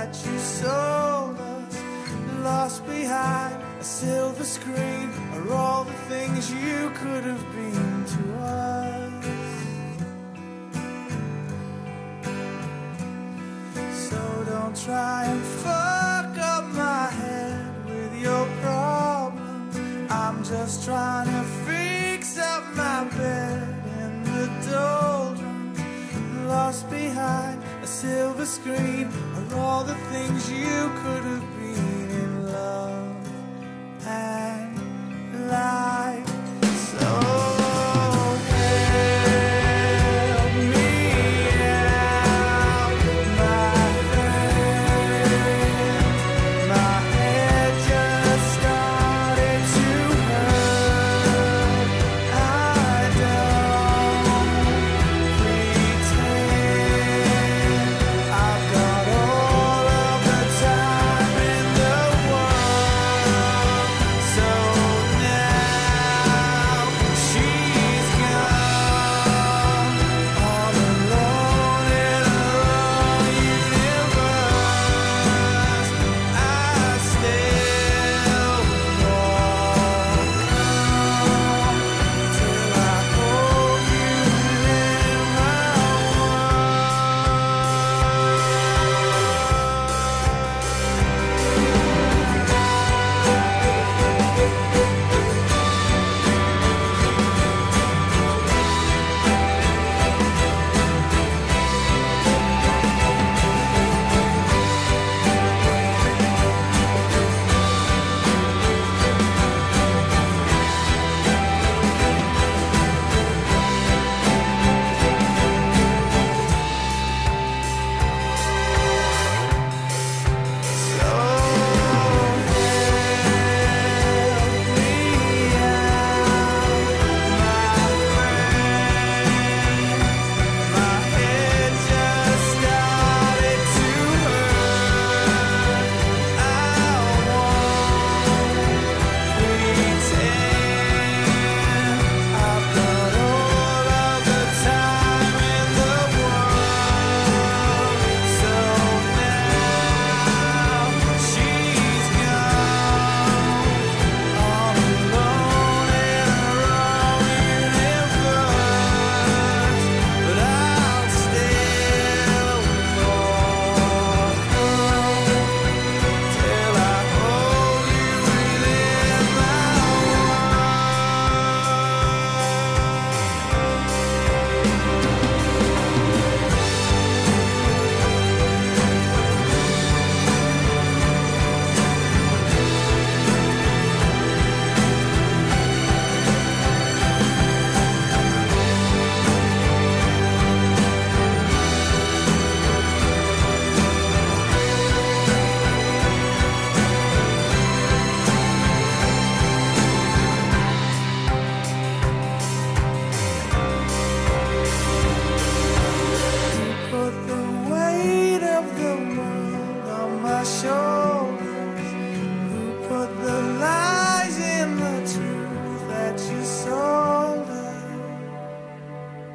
that you sold us, lost behind a silver screen, are all the things you could have been to us. So don't try and fuck up my head with your problems. I'm just trying to. Screen are all the things you could have been.